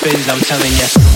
spins, I'm telling you.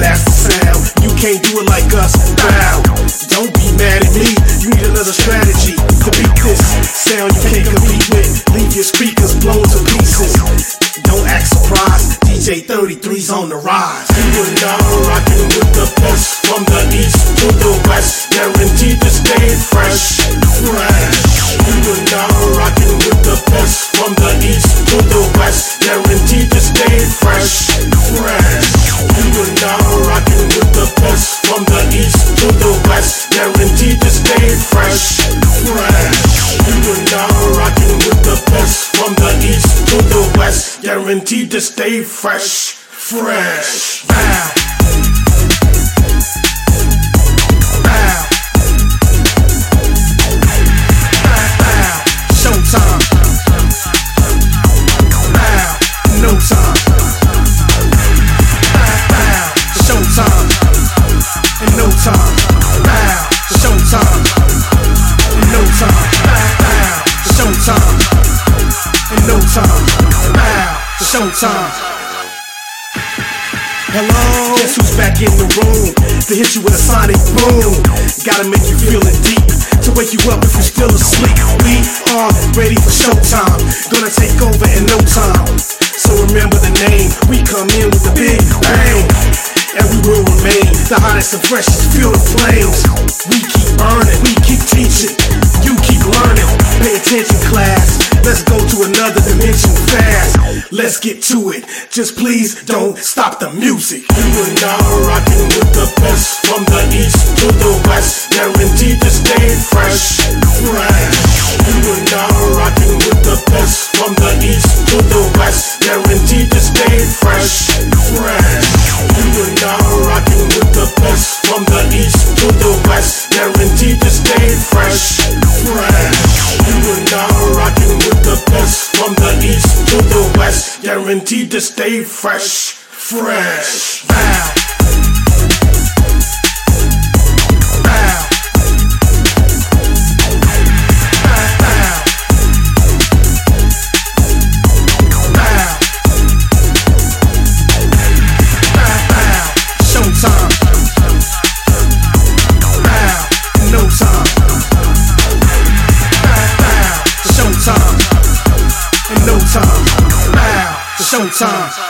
That's the sound. You can't do it like us. Guaranteed to stay fresh, fresh. Showtime. Hello, guess who's back in the room to hit you with a sonic boom? Gotta make you feel it deep to wake you up if you're still asleep. We are ready for showtime, gonna take over in no time. So remember the name, we come in with the big bang. And we will remain the hottest and freshest. Feel the flames. We keep earning, we keep teaching. You keep learning. Pay attention, class. Let's go to another dimension fast. Let's get to it. Just please don't stop the music. You and I are rocking with the best from the east to the west. Guaranteed to stay fresh, fresh. Bow. Showtime.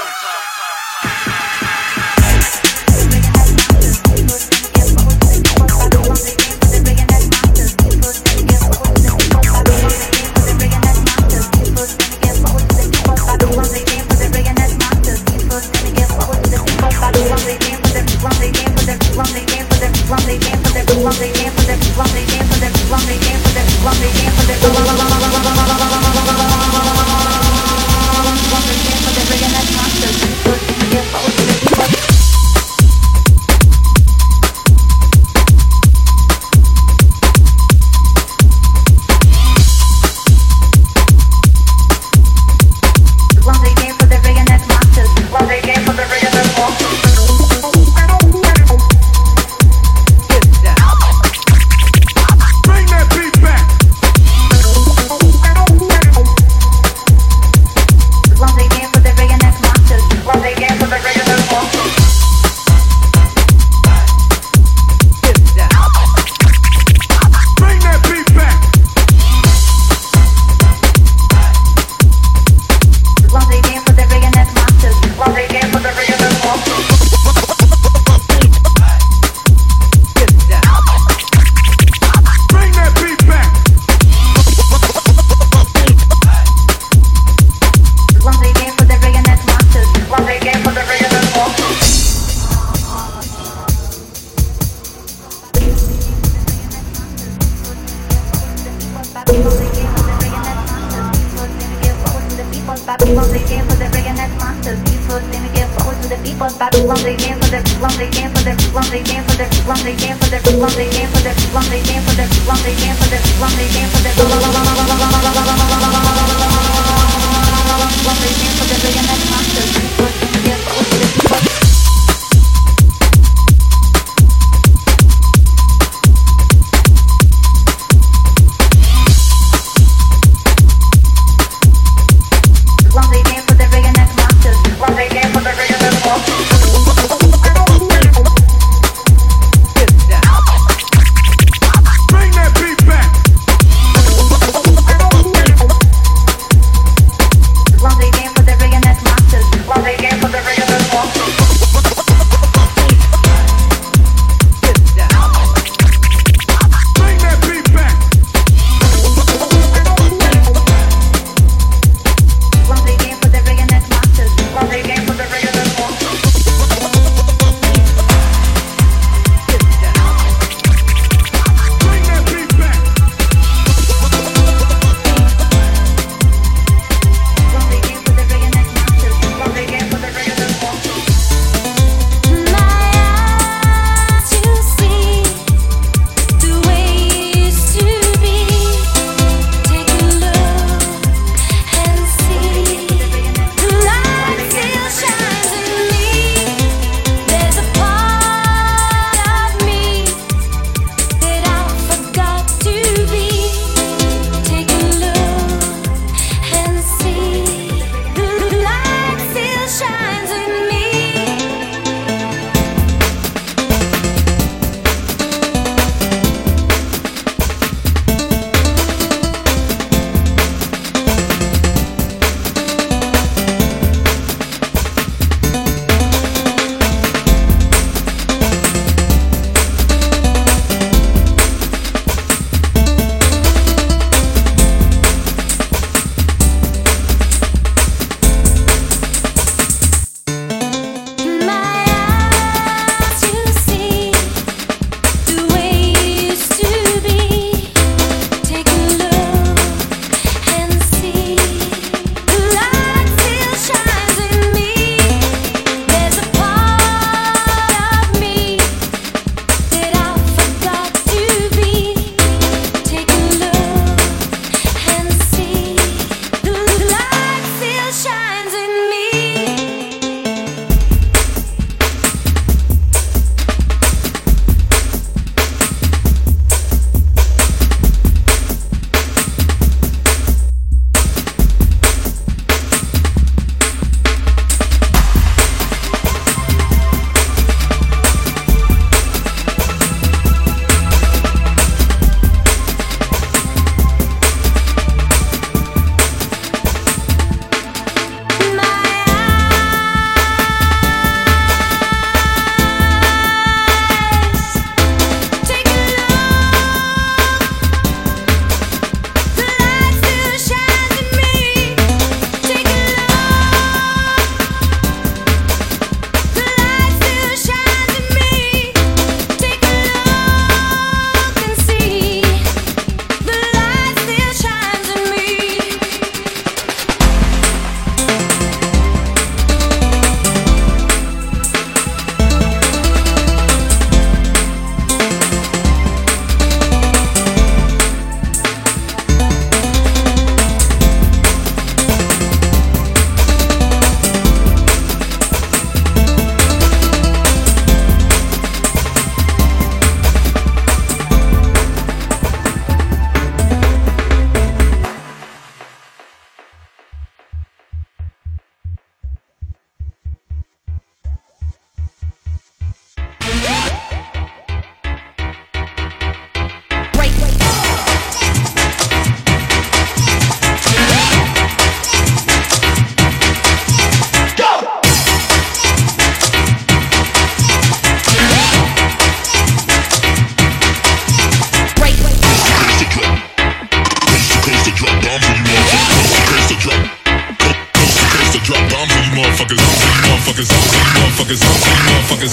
Motherfuckers, on you motherfuckers, motherfuckers, on you motherfuckers, motherfuckers.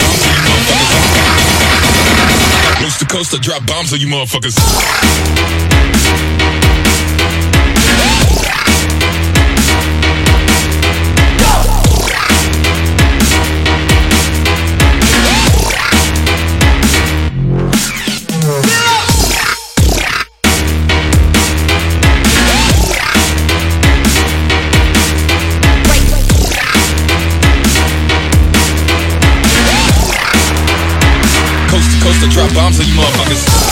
Coast to coast, I drop bombs on you motherfuckers. To drop bombs on you motherfuckers.